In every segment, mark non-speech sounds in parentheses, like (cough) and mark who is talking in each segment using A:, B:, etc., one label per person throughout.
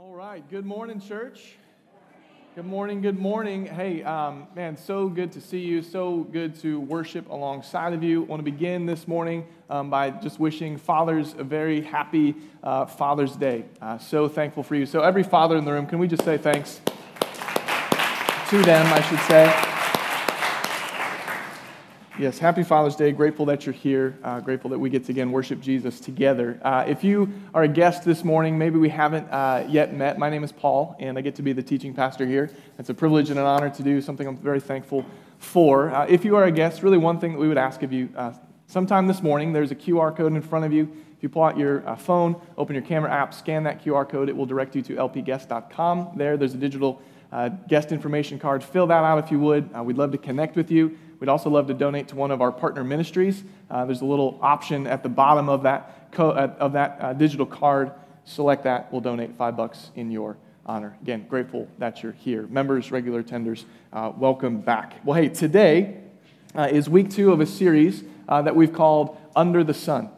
A: All right. Good morning, church. Good morning. Good morning. Hey, um, man, so good to see you. So good to worship alongside of you. I want to begin this morning um, by just wishing fathers a very happy uh, Father's Day. Uh, so thankful for you. So, every father in the room, can we just say thanks to them, I should say? Yes, happy Father's Day. Grateful that you're here. Uh, grateful that we get to again worship Jesus together. Uh, if you are a guest this morning, maybe we haven't uh, yet met. My name is Paul, and I get to be the teaching pastor here. It's a privilege and an honor to do something I'm very thankful for. Uh, if you are a guest, really one thing that we would ask of you uh, sometime this morning, there's a QR code in front of you. If you pull out your uh, phone, open your camera app, scan that QR code, it will direct you to lpguest.com. There, there's a digital guest information card. Fill that out if you would. we'd love to connect with you. We'd also love to donate to one of our partner ministries. Uh, there's a little option at the bottom of that, co- uh, of that uh, digital card. Select that. We'll donate five bucks in your honor. Again, grateful that you're here. Members, regular tenders, uh, welcome back. Well, hey, today uh, is week two of a series uh, that we've called Under the Sun.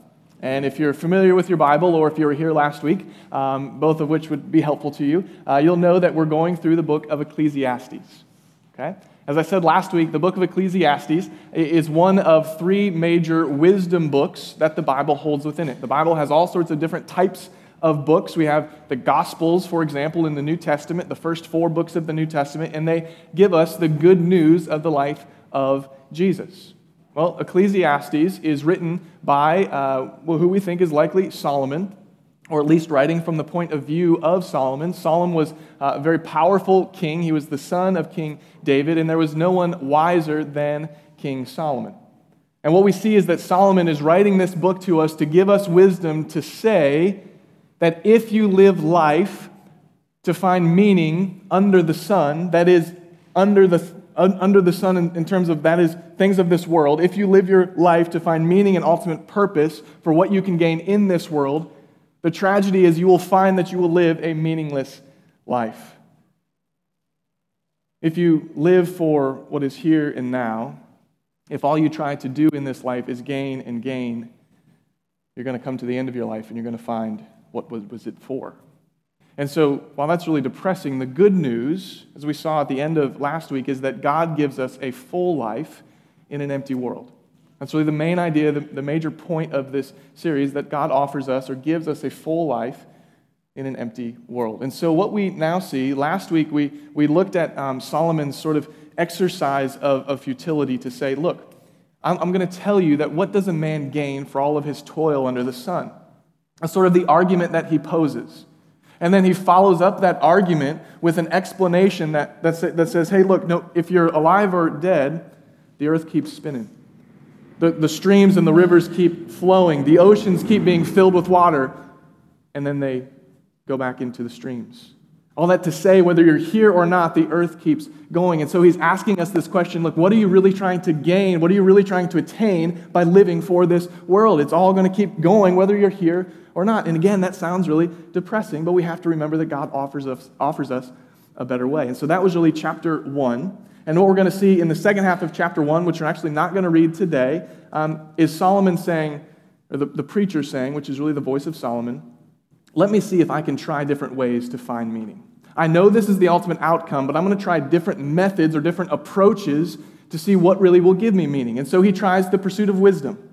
A: And if you're familiar with your Bible, or if you were here last week, um, both of which would be helpful to you, you'll know that we're going through the book of Ecclesiastes. Okay? As I said last week, the book of Ecclesiastes is one of three major wisdom books that the Bible holds within it. The Bible has all sorts of different types of books. We have the Gospels, for example, in the New Testament, the first four books of the New Testament, and they give us the good news of the life of Jesus. Well, Ecclesiastes is written by uh, who we think is likely Solomon or at least writing from the point of view of Solomon. Solomon was uh, a very powerful king. He was the son of King David, and there was no one wiser than King Solomon. And what we see is that Solomon is writing this book to us to give us wisdom to say that if you live life to find meaning under the sun, that is, under the, under the sun in, in terms of that is things of this world, if you live your life to find meaning and ultimate purpose for what you can gain in this world, the tragedy is you will find that you will live a meaningless life. If you live for what is here and now, if all you try to do in this life is gain and gain, you're going to come to the end of your life and you're going to find what was, it for. And so, while that's really depressing, the good news, as we saw at the end of last week, is that God gives us a full life in an empty world. That's really the main idea, the, the major point of this series that God offers us or gives us a full life in an empty world. And so, what we now see, last week we, we looked at um, Solomon's sort of exercise of, of futility to say, look, I'm, I'm going to tell you that what does a man gain for all of his toil under the sun? That's sort of the argument that he poses. And then he follows up that argument with an explanation that, that, that says, hey, look, no, if you're alive or dead, the earth keeps spinning. The, the streams and the rivers keep flowing, the oceans keep being filled with water, and then they go back into the streams. All that to say, whether you're here or not, the earth keeps going. And so he's asking us this question look, what are you really trying to gain? What are you really trying to attain by living for this world? It's all going to keep going, whether you're here or not. And again, that sounds really depressing, but we have to remember that God offers us, offers us a better way. And so that was really chapter one. And what we're going to see in the second half of chapter 1, which we're actually not going to read today, um, is Solomon saying, or the, the preacher saying, which is really the voice of Solomon, let me see if I can try different ways to find meaning. I know this is the ultimate outcome, but I'm going to try different methods or different approaches to see what really will give me meaning. And so he tries the pursuit of wisdom.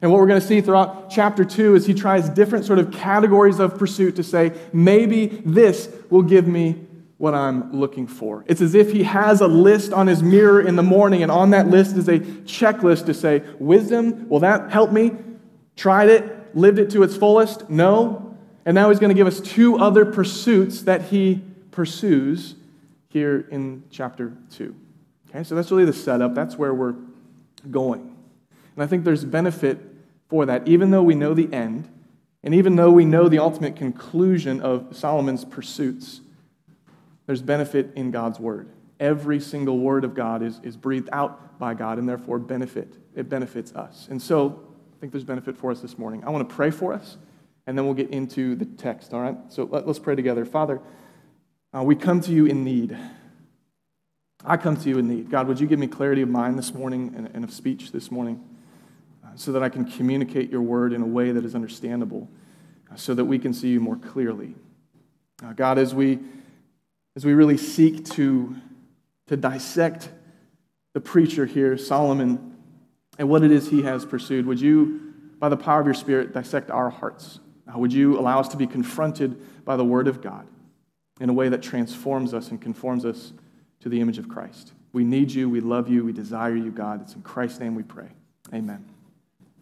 A: And what we're going to see throughout chapter 2 is he tries different sort of categories of pursuit to say, maybe this will give me what I'm looking for. It's as if he has a list on his mirror in the morning, and on that list is a checklist to say, Wisdom, will that help me? Tried it, lived it to its fullest? No. And now he's going to give us two other pursuits that he pursues here in chapter 2. Okay, so that's really the setup. That's where we're going. And I think there's benefit for that, even though we know the end, and even though we know the ultimate conclusion of Solomon's pursuits there's benefit in God's word. Every single word of God is, is breathed out by God and therefore benefit. It benefits us. And so I think there's benefit for us this morning. I want to pray for us, and then we'll get into the text, all right? So let, us pray together. Father, uh, we come to you in need. I come to you in need. God, would you give me clarity of mind this morning and, and of speech this morning uh, so that I can communicate your word in a way that is understandable, uh, so that we can see you more clearly. Uh, God, as we, as we really seek to, to dissect the preacher here, Solomon, and what it is he has pursued, would you, by the power of your Spirit, dissect our hearts? Would you allow us to be confronted by the Word of God in a way that transforms us and conforms us to the image of Christ? We need you. We love you. We desire you, God. It's in Christ's name we pray. Amen.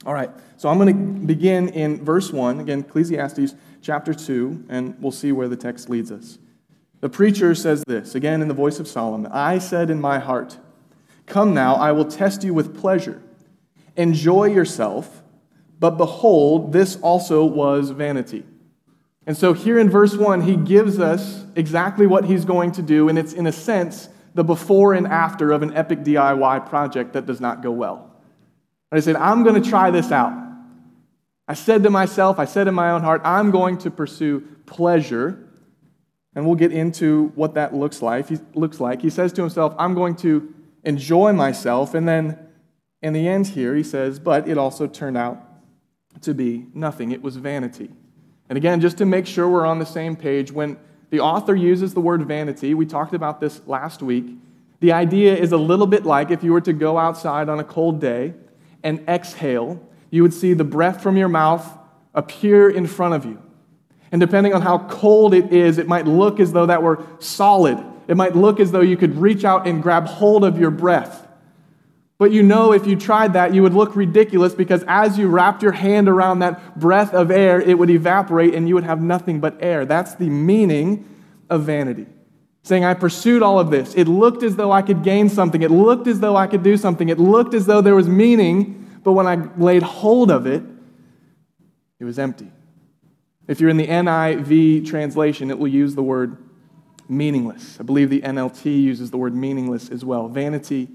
A: All right, so I'm going to begin in verse 1, again, Ecclesiastes chapter 2, and we'll see where the text leads us. The preacher says this, again in the voice of Solomon I said in my heart, Come now, I will test you with pleasure. Enjoy yourself, but behold, this also was vanity. And so here in verse 1, he gives us exactly what he's going to do, and it's in a sense the before and after of an epic DIY project that does not go well. And I said, I'm going to try this out. I said to myself, I said in my own heart, I'm going to pursue pleasure. And we'll get into what that looks like. He, looks like. he says to himself, I'm going to enjoy myself. And then in the end here, he says, but it also turned out to be nothing. It was vanity. And again, just to make sure we're on the same page, when the author uses the word vanity, we talked about this last week. The idea is a little bit like if you were to go outside on a cold day and exhale, you would see the breath from your mouth appear in front of you. And depending on how cold it is, it might look as though that were solid. It might look as though you could reach out and grab hold of your breath. But you know, if you tried that, you would look ridiculous because as you wrapped your hand around that breath of air, it would evaporate and you would have nothing but air. That's the meaning of vanity. Saying, I pursued all of this. It looked as though I could gain something. It looked as though I could do something. It looked as though there was meaning, but when I laid hold of it, it was empty. If you're in the NIV translation, it will use the word meaningless. I believe the NLT uses the word meaningless as well. Vanity,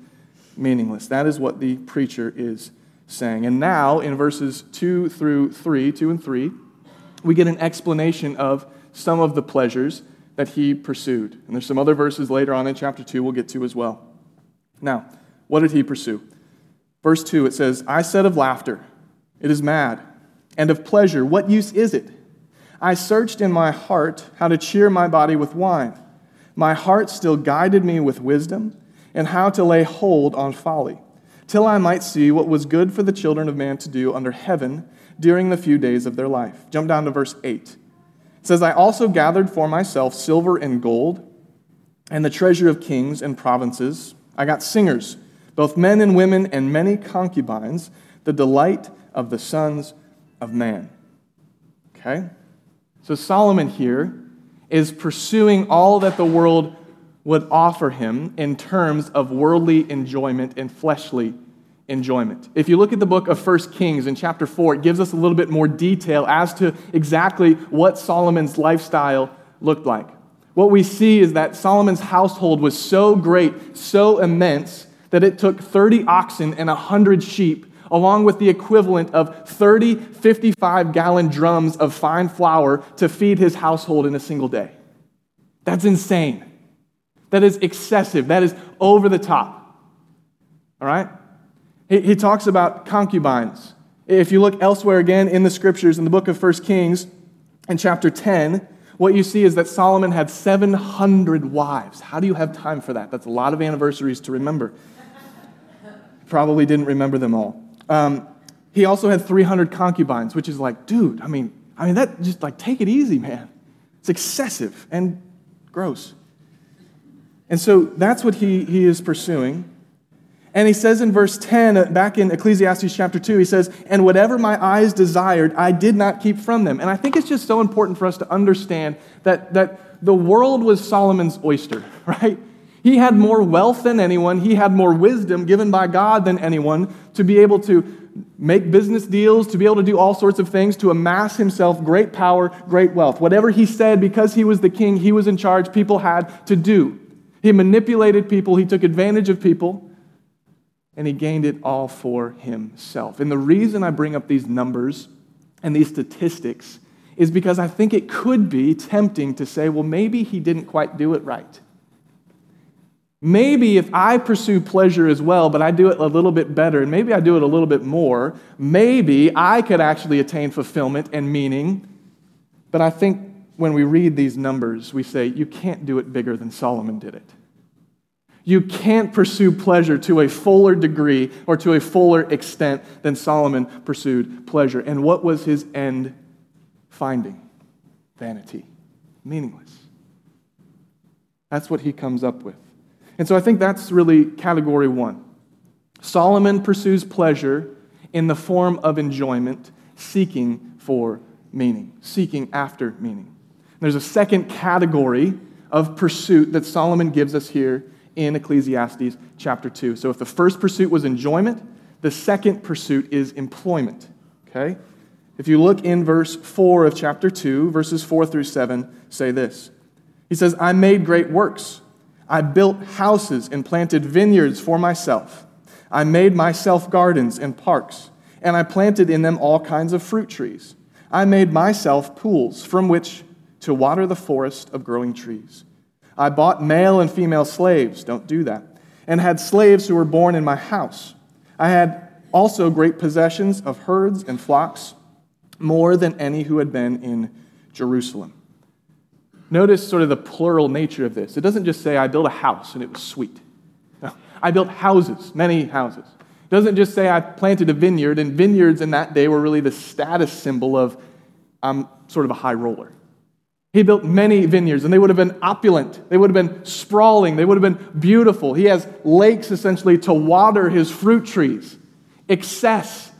A: meaningless. That is what the preacher is saying. And now, in verses 2 through 3, 2 and 3, we get an explanation of some of the pleasures that he pursued. And there's some other verses later on in chapter 2 we'll get to as well. Now, what did he pursue? Verse 2, it says, I said of laughter, it is mad, and of pleasure, what use is it? I searched in my heart how to cheer my body with wine. My heart still guided me with wisdom, and how to lay hold on folly, till I might see what was good for the children of man to do under heaven during the few days of their life. Jump down to verse 8. It says, I also gathered for myself silver and gold, and the treasure of kings and provinces. I got singers, both men and women, and many concubines, the delight of the sons of man. Okay? So Solomon here is pursuing all that the world would offer him in terms of worldly enjoyment and fleshly enjoyment. If you look at the book of 1 Kings in chapter 4, it gives us a little bit more detail as to exactly what Solomon's lifestyle looked like. What we see is that Solomon's household was so great, so immense, that it took 30 oxen and 100 sheep, along with the equivalent of 30 55 gallon drums of fine flour to feed his household in a single day. That's insane. That is excessive. That is over the top. All right? He, he talks about concubines. If you look elsewhere again in the scriptures, in the book of 1 Kings, in chapter 10, what you see is that Solomon had 700 wives. How do you have time for that? That's a lot of anniversaries to remember. Probably didn't remember them all. Um, he also had 300 concubines, which is like, dude, I mean, I mean that just like take it easy, man. It's excessive and gross. And so that's what he, he is pursuing. And he says in verse 10, uh, back in Ecclesiastes chapter 2, he says, And whatever my eyes desired, I did not keep from them. And I think it's just so important for us to understand that, that the world was Solomon's oyster, (laughs) right? He had more wealth than anyone, he had more wisdom given by God than anyone to be able to make business deals, to be able to do all sorts of things, to amass himself great power, great wealth. Whatever he said, because he was the king, he was in charge, people had to do. He manipulated people, he took advantage of people and he gained it all for himself. And the reason I bring up these numbers and these statistics is because I think it could be tempting to say, well, maybe he didn't quite do it right. Maybe if I pursue pleasure as well, but I do it a little bit better, and maybe I do it a little bit more, maybe I could actually attain fulfillment and meaning. But I think when we read these numbers, we say, you can't do it bigger than Solomon did it. You can't pursue pleasure to a fuller degree or to a fuller extent than Solomon pursued pleasure. And what was his end finding? Vanity, meaningless. That's what he comes up with. And so I think that's really category one. Solomon pursues pleasure in the form of enjoyment, seeking for meaning, seeking after meaning. There's a second category of pursuit that Solomon gives us here in Ecclesiastes chapter 2. So if the first pursuit was enjoyment, the second pursuit is employment. Okay? If you look in verse 4 of chapter 2, verses 4 through 7 say this He says, I made great works. I built houses and planted vineyards for myself. I made myself gardens and parks, and I planted in them all kinds of fruit trees. I made myself pools from which to water the forest of growing trees. I bought male and female slaves, don't do that, and had slaves who were born in my house. I had also great possessions of herds and flocks, more than any who had been in Jerusalem. Notice sort of the plural nature of this. It doesn't just say, I built a house and it was sweet. No, I built houses, many houses. It doesn't just say, I planted a vineyard, and vineyards in that day were really the status symbol of I'm sort of a high roller. He built many vineyards, and they would have been opulent. They would have been sprawling. They would have been beautiful. He has lakes essentially to water his fruit trees. Excess.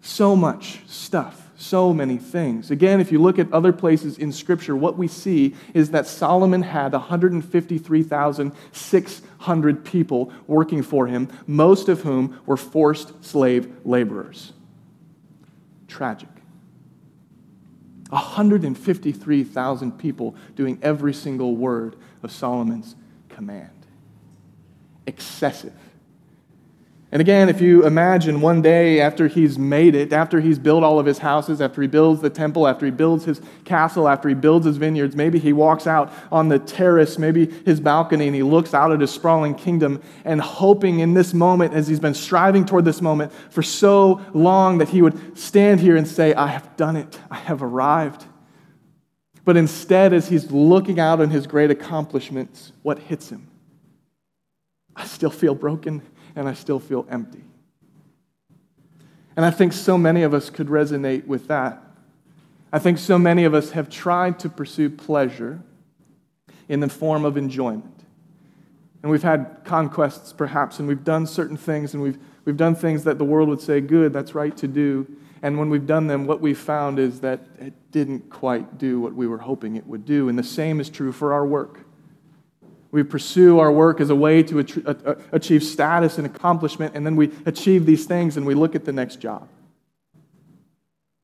A: So much stuff so many things. Again, if you look at other places in Scripture, what we see is that Solomon had 153,600 people working for him, most of whom were forced slave laborers. Tragic. 153,000 people doing every single word of Solomon's command. Excessive. And again, if you imagine one day after he's made it, after he's built all of his houses, after he builds the temple, after he builds his castle, after he builds his vineyards, maybe he walks out on the terrace, maybe his balcony, and he looks out at his sprawling kingdom and hoping in this moment, as he's been striving toward this moment for so long, that he would stand here and say, I have done it, I have arrived. But instead, as he's looking out on his great accomplishments, what hits him? I still feel broken and I still feel empty. And I think so many of us could resonate with that. I think so many of us have tried to pursue pleasure in the form of enjoyment. And we've had conquests, perhaps, and we've done certain things, and we've, we've done things that the world would say, good, that's right to do. And when we've done them, what we've found is that it didn't quite do what we were hoping it would do. And the same is true for our work. We pursue our work as a way to achieve status and accomplishment, and then we achieve these things and we look at the next job.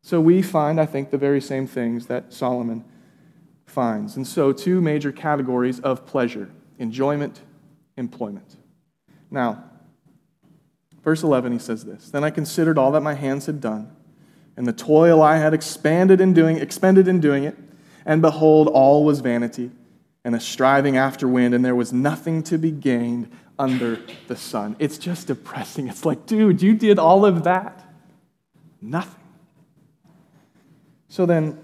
A: So we find, I think, the very same things that Solomon finds. And so, two major categories of pleasure enjoyment, employment. Now, verse 11, he says this Then I considered all that my hands had done, and the toil I had expanded in doing, expended in doing it, and behold, all was vanity and a striving after wind, and there was nothing to be gained under the sun. It's just depressing. It's like, dude, you did all of that. Nothing. So then,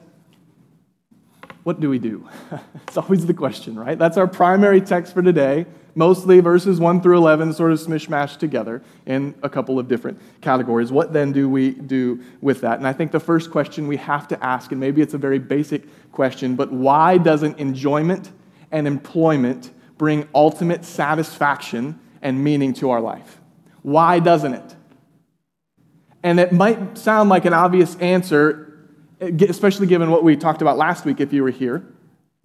A: what do we do? (laughs) it's always the question, right? That's our primary text for today. Mostly verses 1 through 11 sort of smishmashed together in a couple of different categories. What then do we do with that? And I think the first question we have to ask, and maybe it's a very basic question, but why doesn't enjoyment and employment bring ultimate satisfaction and meaning to our life? Why doesn't it? And it might sound like an obvious answer, especially given what we talked about last week if you were here.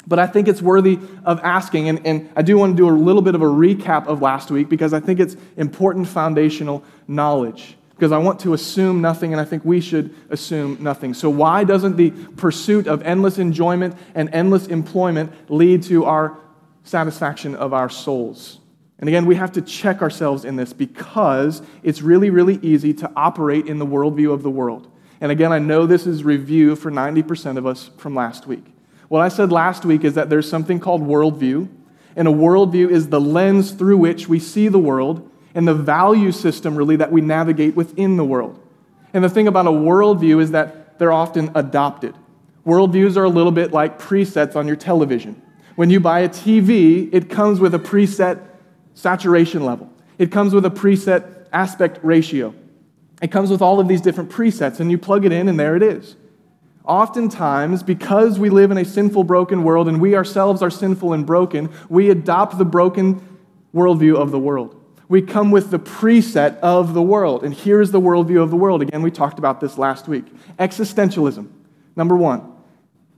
A: But I think it's worthy of asking, and, and I do want to do a little bit of a recap of last week because I think it's important foundational knowledge because I want to assume nothing, and I think we should assume nothing. So, why doesn't the pursuit of endless enjoyment and endless employment lead to our satisfaction of our souls? And again, we have to check ourselves in this because it's really, really easy to operate in the worldview of the world. And again, I know this is review for 90% of us from last week. What I said last week is that there's something called worldview, and a worldview is the lens through which we see the world and the value system, really, that we navigate within the world. And the thing about a worldview is that they're often adopted. Worldviews are a little bit like presets on your television. When you buy a TV, it comes with a preset saturation level, it comes with a preset aspect ratio. It comes with all of these different presets, and you plug it in, and there it is. Oftentimes, because we live in a sinful, broken world, and we ourselves are sinful and broken, we adopt the broken worldview of the world. We come with the preset of the world. And here's the worldview of the world. Again, we talked about this last week. Existentialism, number one.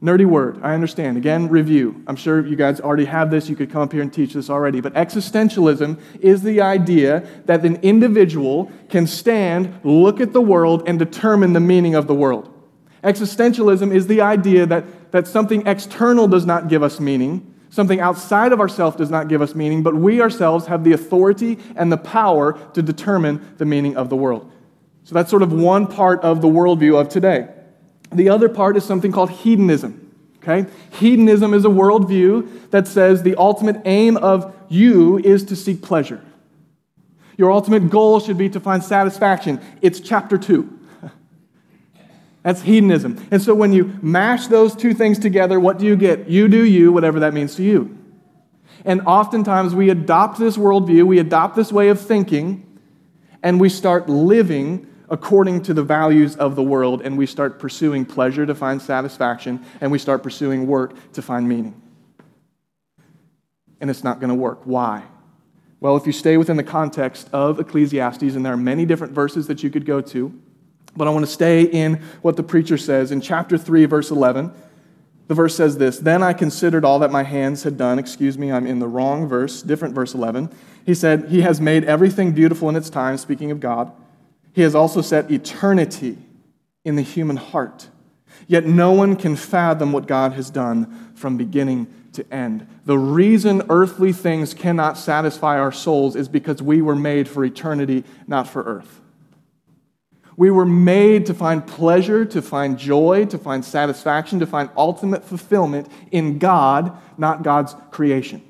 A: Nerdy word, I understand. Again, review. I'm sure you guys already have this. You could come up here and teach this already. But existentialism is the idea that an individual can stand, look at the world, and determine the meaning of the world. Existentialism is the idea that, that something external does not give us meaning, something outside of ourselves does not give us meaning, but we ourselves have the authority and the power to determine the meaning of the world. So that's sort of one part of the worldview of today. The other part is something called hedonism. Okay? Hedonism is a worldview that says the ultimate aim of you is to seek pleasure. Your ultimate goal should be to find satisfaction. It's chapter two. That's hedonism. And so when you mash those two things together, what do you get? You do you, whatever that means to you. And oftentimes we adopt this worldview, we adopt this way of thinking, and we start living according to the values of the world, and we start pursuing pleasure to find satisfaction, and we start pursuing work to find meaning. And it's not going to work. Why? Well, if you stay within the context of Ecclesiastes, and there are many different verses that you could go to, but I want to stay in what the preacher says in chapter 3, verse 11. The verse says this Then I considered all that my hands had done. Excuse me, I'm in the wrong verse, different verse 11. He said, He has made everything beautiful in its time, speaking of God. He has also set eternity in the human heart. Yet no one can fathom what God has done from beginning to end. The reason earthly things cannot satisfy our souls is because we were made for eternity, not for earth. We were made to find pleasure, to find joy, to find satisfaction, to find ultimate fulfillment in God, not God's creation.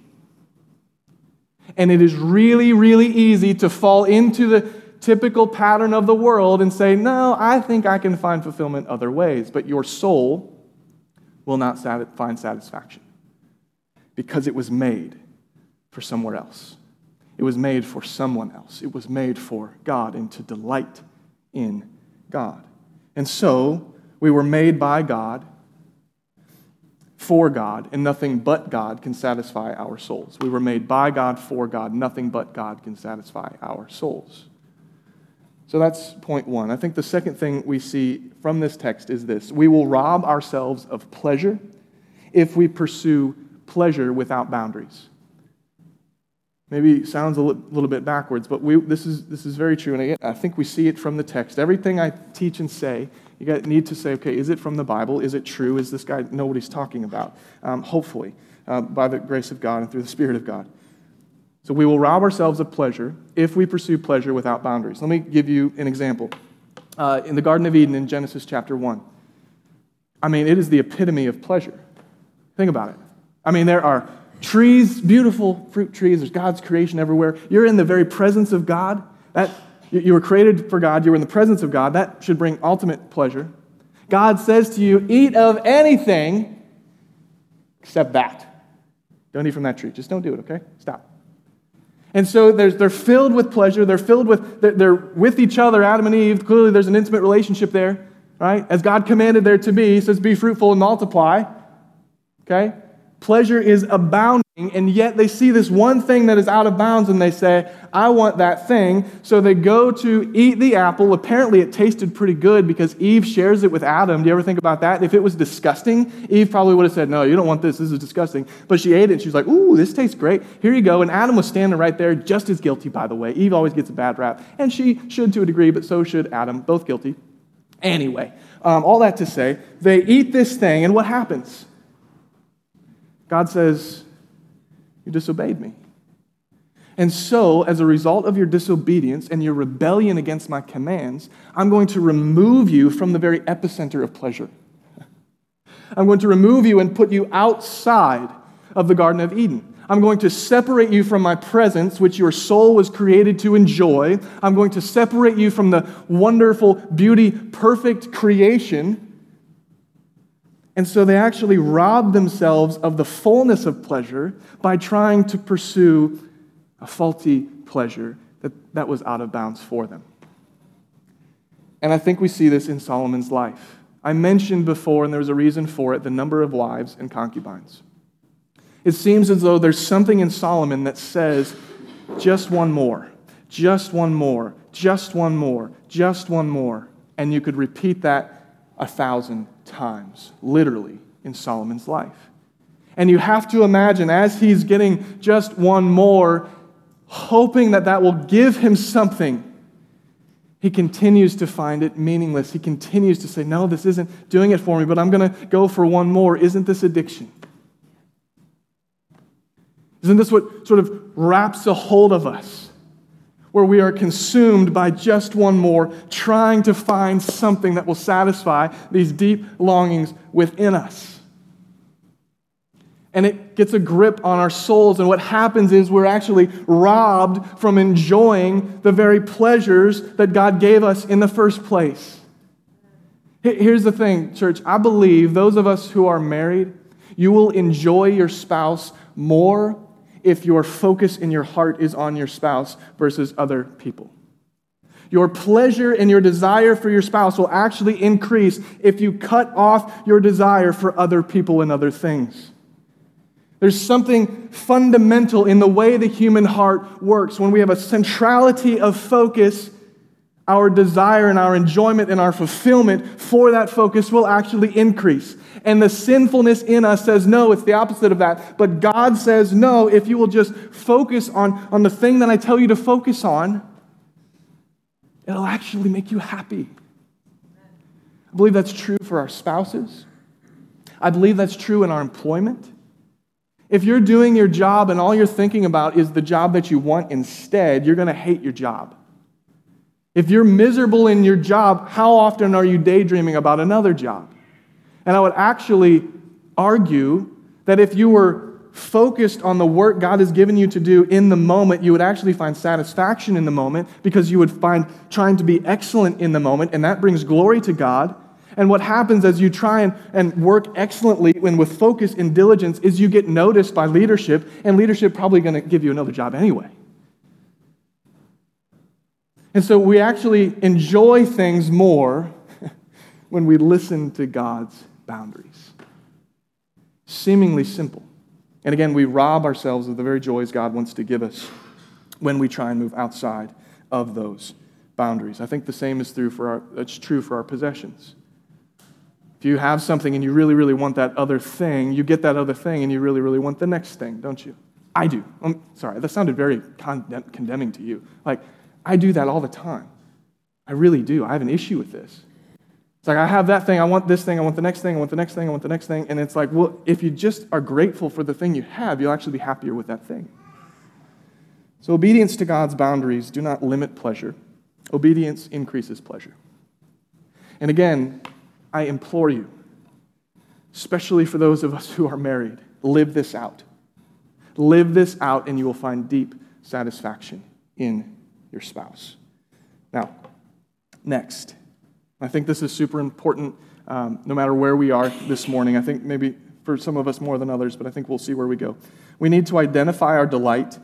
A: And it is really, really easy to fall into the typical pattern of the world and say, No, I think I can find fulfillment other ways. But your soul will not find satisfaction because it was made for somewhere else. It was made for someone else. It was made for God and to delight in God. And so we were made by God for God, and nothing but God can satisfy our souls. We were made by God for God. Nothing but God can satisfy our souls. So that's point one. I think the second thing we see from this text is this we will rob ourselves of pleasure if we pursue pleasure without boundaries. Maybe sounds a little bit backwards, but we, this, is, this is very true. And again, I think we see it from the text. Everything I teach and say, you got, need to say, okay, is it from the Bible? Is it true? Is this guy know what he's talking about? Um, hopefully, uh, by the grace of God and through the Spirit of God. So we will rob ourselves of pleasure if we pursue pleasure without boundaries. Let me give you an example. Uh, in the Garden of Eden in Genesis chapter 1, I mean, it is the epitome of pleasure. Think about it. I mean, there are trees, beautiful fruit trees, there's God's creation everywhere. You're in the very presence of God. That, you were created for God, you were in the presence of God. That should bring ultimate pleasure. God says to you, Eat of anything except that. Don't eat from that tree. Just don't do it, okay? Stop. And so they're filled with pleasure. They're filled with, they're with each other, Adam and Eve. Clearly, there's an intimate relationship there, right? As God commanded there to be, says, Be fruitful and multiply. Okay? Pleasure is abounding, and yet they see this one thing that is out of bounds and they say, I want that thing. So they go to eat the apple. Apparently, it tasted pretty good because Eve shares it with Adam. Do you ever think about that? If it was disgusting, Eve probably would have said, No, you don't want this. This is disgusting. But she ate it and she's like, Ooh, this tastes great. Here you go. And Adam was standing right there, just as guilty, by the way. Eve always gets a bad rap. And she should to a degree, but so should Adam. Both guilty. Anyway, um, all that to say, they eat this thing, and what happens? God says, You disobeyed me. And so, as a result of your disobedience and your rebellion against my commands, I'm going to remove you from the very epicenter of pleasure. I'm going to remove you and put you outside of the Garden of Eden. I'm going to separate you from my presence, which your soul was created to enjoy. I'm going to separate you from the wonderful, beauty, perfect creation And so they actually robbed themselves of the fullness of pleasure by trying to pursue a faulty pleasure that, that was out of bounds for them. And I think we see this in Solomon's life. I mentioned before, and there was a reason for it, the number of wives and concubines. It seems as though there's something in Solomon that says, just one more, just one more, just one more, just one more. And you could repeat that a thousand times, literally, in Solomon's life. And you have to imagine as he's getting just one more, hoping that that will give him something, he continues to find it meaningless. He continues to say, No, this isn't doing it for me, but I'm going to go for one more. Isn't this addiction? Isn't this what sort of wraps a hold of us? Where we are consumed by just one more, trying to find something that will satisfy these deep longings within us. And it gets a grip on our souls, and what happens is we're actually robbed from enjoying the very pleasures that God gave us in the first place. Here's the thing, church. I believe those of us who are married, you will enjoy your spouse more if your focus in your heart is on your spouse versus other people. Your pleasure and your desire for your spouse will actually increase if you cut off your desire for other people and other things. There's something fundamental in the way the human heart works. When we have a centrality of focus, our desire and our enjoyment and our fulfillment for that focus will actually increase. And the sinfulness in us says, no, it's the opposite of that. But God says, no, if you will just focus on, on the thing that I tell you to focus on, it'll actually make you happy. I believe that's true for our spouses. I believe that's true in our employment. If you're doing your job and all you're thinking about is the job that you want instead, you're going to hate your job. If you're miserable in your job, how often are you daydreaming about another job? And I would actually argue that if you were focused on the work God has given you to do in the moment, you would actually find satisfaction in the moment because you would find trying to be excellent in the moment, and that brings glory to God. And what happens as you try and, and work excellently and with focus and diligence is you get noticed by leadership, and leadership probably going to give you another job anyway. And so we actually enjoy things more (laughs) when we listen to God's boundaries. Seemingly simple. And again, we rob ourselves of the very joys God wants to give us when we try and move outside of those boundaries. I think the same is true for our, it's true for our possessions. If you have something and you really, really want that other thing, you get that other thing and you really, really want the next thing, don't you? I do. I'm sorry, that sounded very condemning to you. Like, I do that all the time. I really do. I have an issue with this. It's like, I have that thing, I want this thing, I want the next thing, I want the next thing, I want the next thing. And it's like, well, if you just are grateful for the thing you have, you'll actually be happier with that thing. So, obedience to God's boundaries do not limit pleasure, obedience increases pleasure. And again, I implore you, especially for those of us who are married, live this out. Live this out, and you will find deep satisfaction in your spouse. Now, next, I think this is super important um, no matter where we are this morning. I think maybe for some of us more than others, but I think we'll see where we go. We need to identify our delight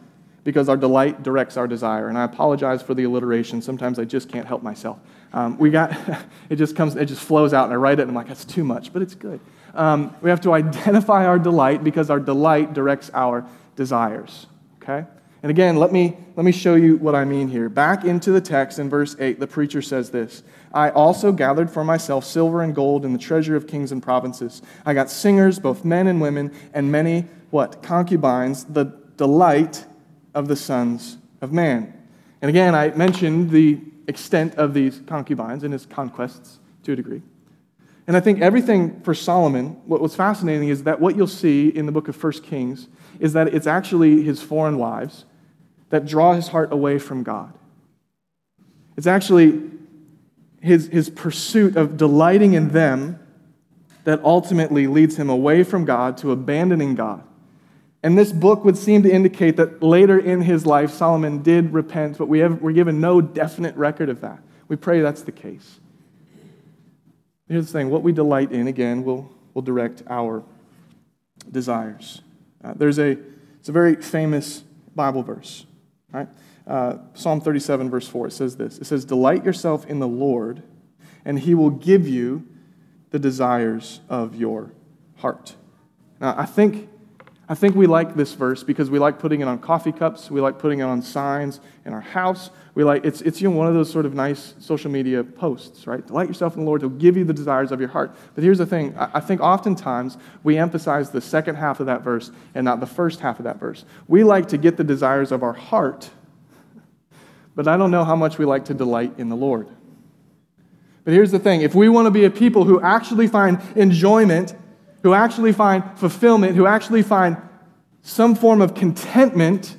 A: because our delight directs our desire. And I apologize for the alliteration. Sometimes I just can't help myself. Um, we got, (laughs) it just comes, it just flows out, and I write it, and I'm like, that's too much, but it's good. Um, we have to (laughs) identify our delight because our delight directs our desires. Okay? And again, let me, let me show you what I mean here. Back into the text in verse 8, the preacher says this I also gathered for myself silver and gold and the treasure of kings and provinces. I got singers, both men and women, and many, what? Concubines, the delight of the sons of man. And again, I mentioned the extent of these concubines and his conquests to a degree. And I think everything for Solomon, what was fascinating is that what you'll see in the book of 1 Kings is that it's actually his foreign wives that draw his heart away from God. It's actually his, his pursuit of delighting in them that ultimately leads him away from God to abandoning God. And this book would seem to indicate that later in his life, Solomon did repent, but we have, we're given no definite record of that. We pray that's the case. Here's the thing what we delight in, again, will will direct our desires. Uh, there's a, it's a very famous Bible verse, right? Uh, Psalm 37, verse 4, it says this It says, Delight yourself in the Lord, and he will give you the desires of your heart. Now, I think I think we like this verse because we like putting it on coffee cups, we like putting it on signs in our house. We like it's it's you know one of those sort of nice social media posts, right? Delight yourself in the Lord, He'll give you the desires of your heart. But here's the thing: I think oftentimes we emphasize the second half of that verse and not the first half of that verse. We like to get the desires of our heart, but I don't know how much we like to delight in the Lord. But here's the thing: if we want to be a people who actually find enjoyment who actually find fulfillment, who actually find some form of contentment,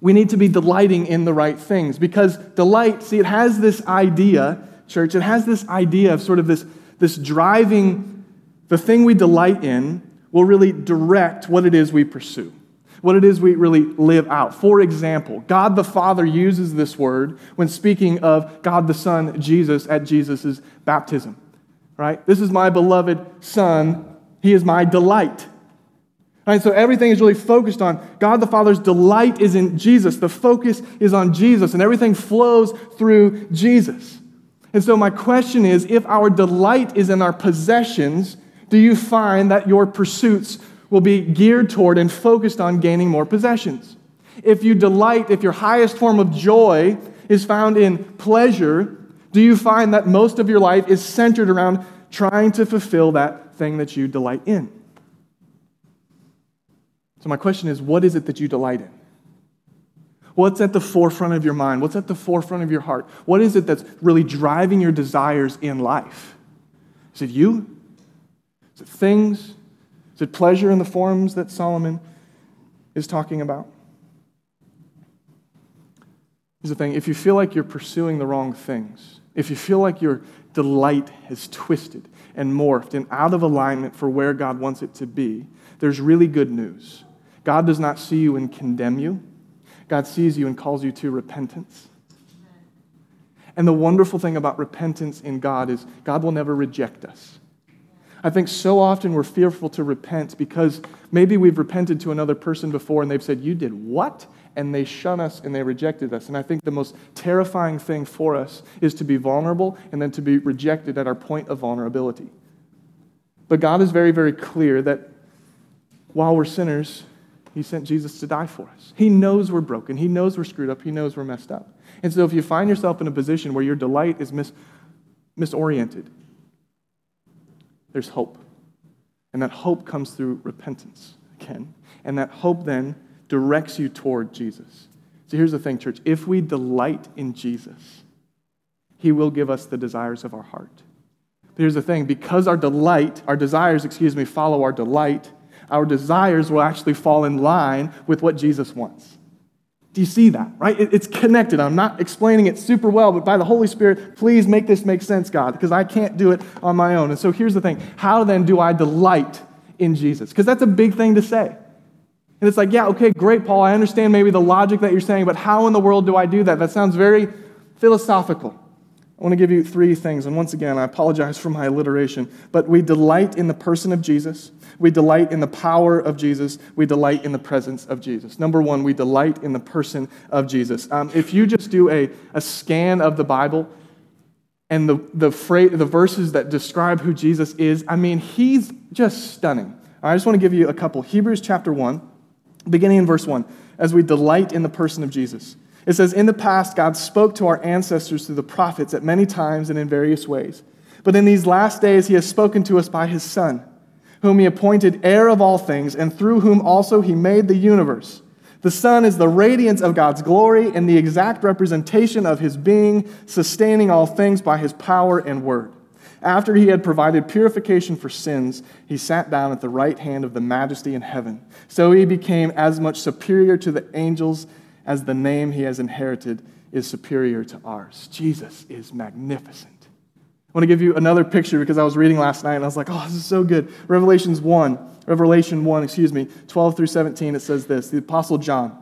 A: we need to be delighting in the right things. Because delight, see, it has this idea, church, it has this idea of sort of this, this driving, the thing we delight in will really direct what it is we pursue, what it is we really live out. For example, God the Father uses this word when speaking of God the Son, Jesus, at Jesus' baptism. Right? This is my beloved Son he is my delight. Right, so everything is really focused on God the Father's delight is in Jesus. The focus is on Jesus, and everything flows through Jesus. And so, my question is if our delight is in our possessions, do you find that your pursuits will be geared toward and focused on gaining more possessions? If you delight, if your highest form of joy is found in pleasure, do you find that most of your life is centered around trying to fulfill that thing that you delight in. So, my question is what is it that you delight in? What's at the forefront of your mind? What's at the forefront of your heart? What is it that's really driving your desires in life? Is it you? Is it things? Is it pleasure in the forms that Solomon is talking about? Here's the thing if you feel like you're pursuing the wrong things, if you feel like your delight has twisted, and morphed and out of alignment for where God wants it to be, there's really good news. God does not see you and condemn you, God sees you and calls you to repentance. And the wonderful thing about repentance in God is God will never reject us. I think so often we're fearful to repent because maybe we've repented to another person before and they've said, You did what? And they shun us and they rejected us. And I think the most terrifying thing for us is to be vulnerable and then to be rejected at our point of vulnerability. But God is very, very clear that while we're sinners, He sent Jesus to die for us. He knows we're broken, He knows we're screwed up, He knows we're messed up. And so if you find yourself in a position where your delight is mis- misoriented, there's hope. And that hope comes through repentance again. And that hope then directs you toward Jesus. So here's the thing, church. If we delight in Jesus, he will give us the desires of our heart. But here's the thing because our delight, our desires, excuse me, follow our delight, our desires will actually fall in line with what Jesus wants. Do you see that? Right? It's connected. I'm not explaining it super well, but by the Holy Spirit, please make this make sense, God, because I can't do it on my own. And so here's the thing how then do I delight in Jesus? Because that's a big thing to say. And it's like, yeah, okay, great, Paul. I understand maybe the logic that you're saying, but how in the world do I do that? That sounds very philosophical. I want to give you three things. And once again, I apologize for my alliteration, but we delight in the person of Jesus. We delight in the power of Jesus. We delight in the presence of Jesus. Number one, we delight in the person of Jesus. Um, if you just do a, a scan of the Bible, and the, the, the verses that describe who Jesus is, I mean, he's just stunning. I just want to give you a couple. Hebrews chapter 1 beginning in verse 1, as we delight in the person of Jesus. It says, In the past, God spoke to our ancestors through the prophets at many times and in various ways. But in these last days, he has spoken to us by his Son, whom he appointed heir of all things, and through whom also he made the universe. The Son is the radiance of God's glory and the exact representation of his being, sustaining all things by his power and word. After he had provided purification for sins, he sat down at the right hand of the majesty in heaven. So he became as much superior to the angels as the name he has inherited is superior to ours. Jesus is magnificent. I want to give you another picture because I was reading last night and I was like, oh, this is so good. Revelations 1, Revelation 1, excuse me, 12 through 17, it says this The Apostle John.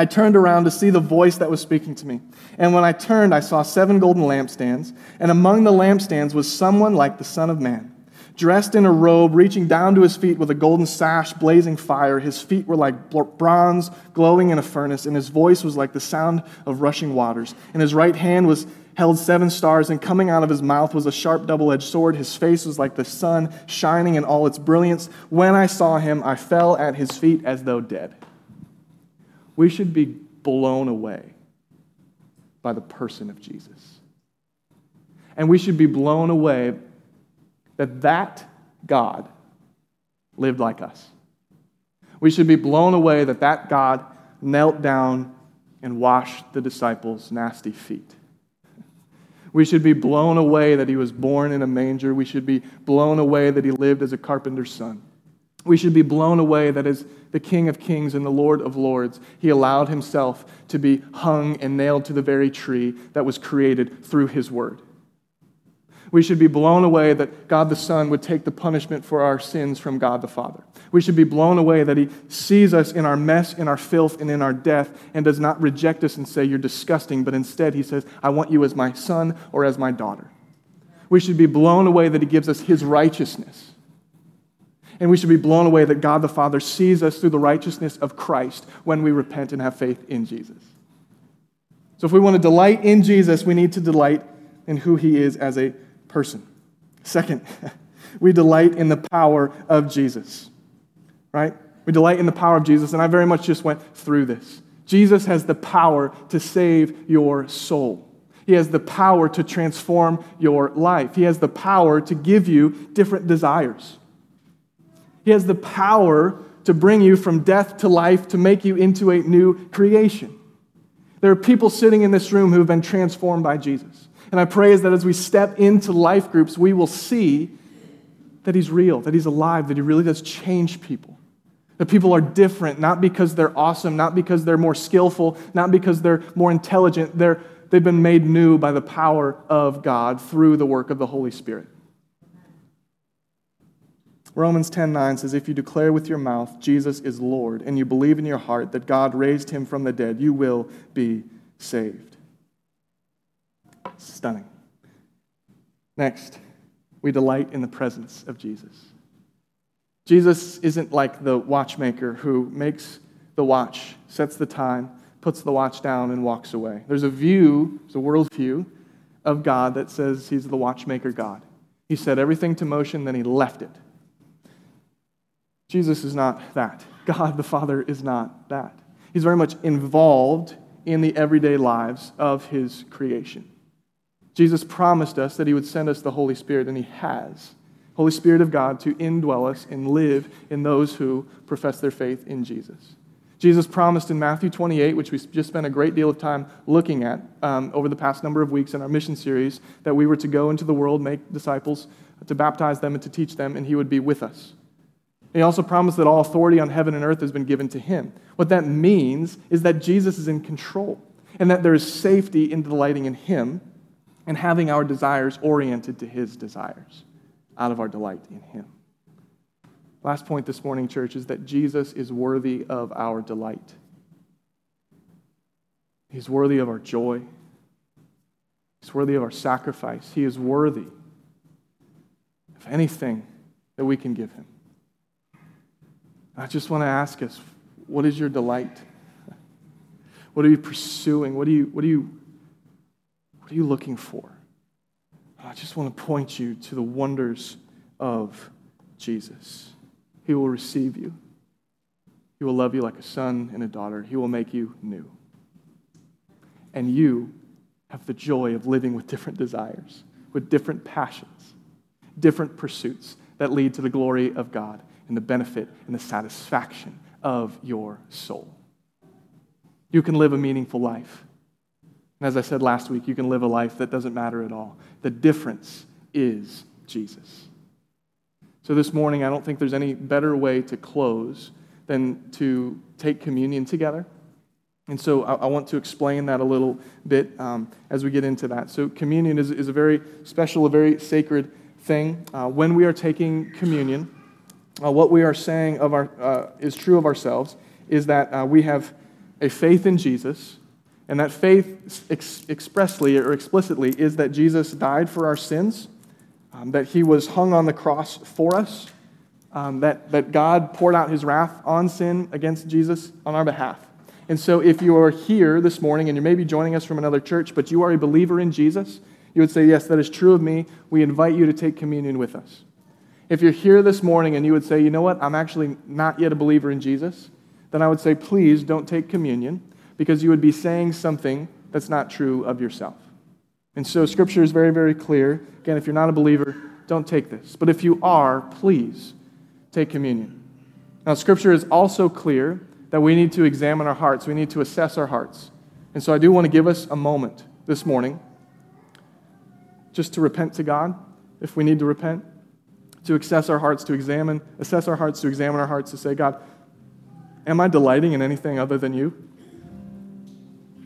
A: I turned around to see the voice that was speaking to me. And when I turned, I saw seven golden lampstands, and among the lampstands was someone like the Son of Man dressed in a robe, reaching down to his feet with a golden sash blazing fire. His feet were like bronze glowing in a furnace, and his voice was like the sound of rushing waters. And his right hand was held seven stars, and coming out of his mouth was a sharp double edged sword. His face was like the sun, shining in all its brilliance. When I saw him, I fell at his feet as though dead. We should be blown away by the person of Jesus. And we should be blown away that that God lived like us. We should be blown away that that God knelt down and washed the disciples' nasty feet. We should be blown away that he was born in a manger. We should be blown away that he lived as a carpenter's son. We should be blown away that as the King of Kings and the Lord of Lords, he allowed himself to be hung and nailed to the very tree that was created through his word. We should be blown away that God the Son would take the punishment for our sins from God the Father. We should be blown away that He sees us in our mess, in our filth, and in our death, and does not reject us and say, You're disgusting, but instead He says, I want you as my son or as my daughter. We should be blown away that He gives us His righteousness. And we should be blown away that God the Father sees us through the righteousness of Christ when we repent and have faith in Jesus. So, if we want to delight in Jesus, we need to delight in who He is as a person. Second, (laughs) we delight in the power of Jesus, right? We delight in the power of Jesus, and I very much just went through this. Jesus has the power to save your soul. He has the power to transform your life. He has the power to give you different desires. He has the power to bring you from death to life, to make you into a new creation. There are people sitting in this room who have been transformed by Jesus. And I pray is that as we step into life groups, we will see that He's real, that He's alive, that He really does change people. That people are different, not because they're awesome, not because they're more skillful, not because they're more intelligent. They're, they've been made new by the power of God through the work of the Holy Spirit. Romans 10:9 says if you declare with your mouth Jesus is Lord and you believe in your heart that God raised him from the dead you will be saved. Stunning. Next, we delight in the presence of Jesus. Jesus isn't like the watchmaker who makes the watch, sets the time, puts the watch down, and walks away. There's a view, there's a worldview of God that says he's the watchmaker God. He set everything to motion, then he left it. Jesus is not that. God the Father is not that. He's very much involved in the everyday lives of his creation. Jesus promised us that he would send us the Holy Spirit, and he has. Holy Spirit of God to indwell us and live in those who profess their faith in Jesus. Jesus promised in Matthew 28, which we've just spent a great deal of time looking at um, over the past number of weeks in our mission series, that we were to go into the world, make disciples, to baptize them, and to teach them, and he would be with us. He also promised that all authority on heaven and earth has been given to him. What that means is that Jesus is in control and that there is safety in delighting in him and having our desires oriented to His desires out of our delight in Him. Last point this morning, church, is that Jesus is worthy of our delight. He's worthy of our joy. He's worthy of our sacrifice. He is worthy of anything that we can give Him. I just want to ask us what is your delight? What are you pursuing? What, are you, what, are you, what are you looking for? I just want to point you to the wonders of Jesus. He will receive you. He will love you like a son and a daughter. He will make you new. And you have the joy of living with different desires, with different passions, different pursuits that lead to the glory of God and the benefit and the satisfaction of your soul. You can live a meaningful life. And as I said last week, you can live a life that doesn't matter at all. The difference is Jesus. So this morning, I don't think there's any better way to close than to take communion together. And so I, I want to explain that a little bit um, as we get into that. So, communion is, is a very special, a very sacred thing. Uh, when we are taking communion, uh, what we are saying of our, uh, is true of ourselves is that uh, we have a faith in Jesus and that faith ex- expressly or explicitly is that Jesus died for our sins um, that he was hung on the cross for us, um, that, that God poured out his wrath on sin against Jesus on our behalf. And so, if you are here this morning and you may be joining us from another church, but you are a believer in Jesus, you would say, Yes, that is true of me. We invite you to take communion with us. If you're here this morning and you would say, You know what, I'm actually not yet a believer in Jesus, then I would say, Please don't take communion because you would be saying something that's not true of yourself. And so, Scripture is very, very clear. Again, if you're not a believer, don't take this. But if you are, please take communion. Now, Scripture is also clear that we need to examine our hearts, we need to assess our hearts. And so I do want to give us a moment this morning just to repent to God if we need to repent, to assess our hearts, to examine, assess our hearts, to examine our hearts, to say, God, am I delighting in anything other than you?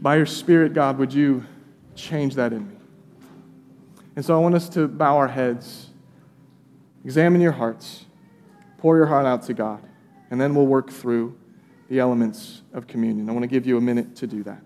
A: By your Spirit, God, would you change that in me? And so I want us to bow our heads, examine your hearts, pour your heart out to God, and then we'll work through the elements of communion. I want to give you a minute to do that.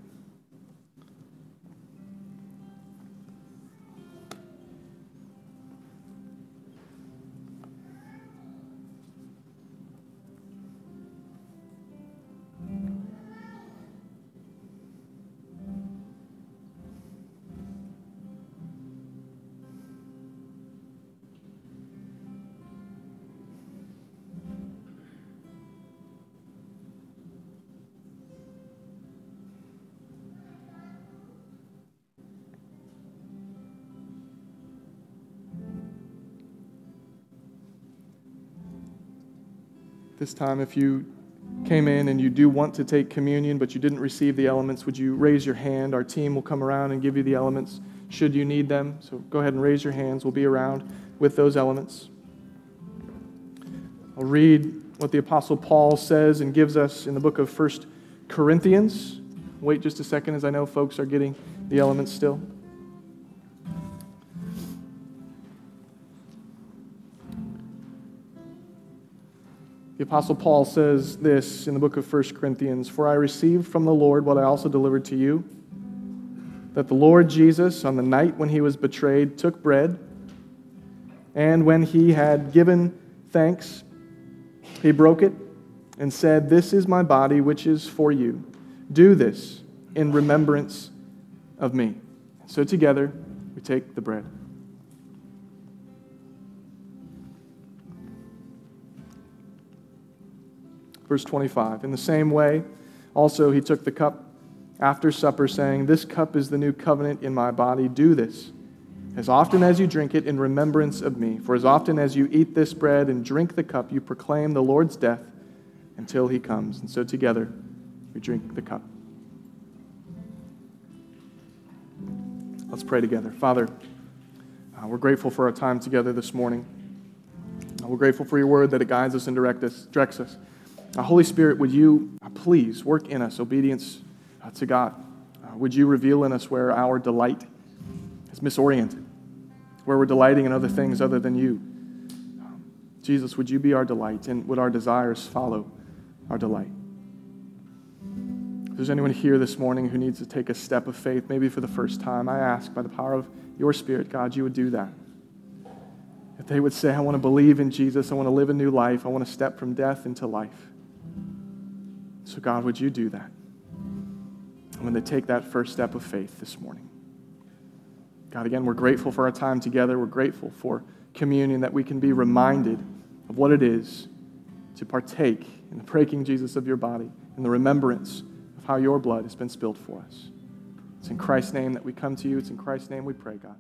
A: This time, if you came in and you do want to take communion, but you didn't receive the elements, would you raise your hand? Our team will come around and give you the elements should you need them. So go ahead and raise your hands. We'll be around with those elements. I'll read what the Apostle Paul says and gives us in the book of First Corinthians. Wait just a second as I know folks are getting the elements still. The Apostle Paul says this in the book of 1 Corinthians For I received from the Lord what I also delivered to you that the Lord Jesus, on the night when he was betrayed, took bread, and when he had given thanks, he broke it and said, This is my body, which is for you. Do this in remembrance of me. So together, we take the bread. Verse 25 In the same way, also he took the cup after supper, saying, This cup is the new covenant in my body. Do this as often as you drink it in remembrance of me. For as often as you eat this bread and drink the cup, you proclaim the Lord's death until he comes. And so together we drink the cup. Let's pray together. Father, uh, we're grateful for our time together this morning. Uh, we're grateful for your word that it guides us and us, directs us. Uh, Holy Spirit, would you uh, please work in us obedience uh, to God? Uh, would you reveal in us where our delight is misoriented, where we're delighting in other things other than you? Um, Jesus, would you be our delight, and would our desires follow our delight? If there's anyone here this morning who needs to take a step of faith, maybe for the first time, I ask by the power of your Spirit, God, you would do that. If they would say, I want to believe in Jesus, I want to live a new life, I want to step from death into life. So, God, would you do that? And when they take that first step of faith this morning. God, again, we're grateful for our time together. We're grateful for communion that we can be reminded of what it is to partake in the breaking, Jesus, of your body and the remembrance of how your blood has been spilled for us. It's in Christ's name that we come to you. It's in Christ's name we pray, God.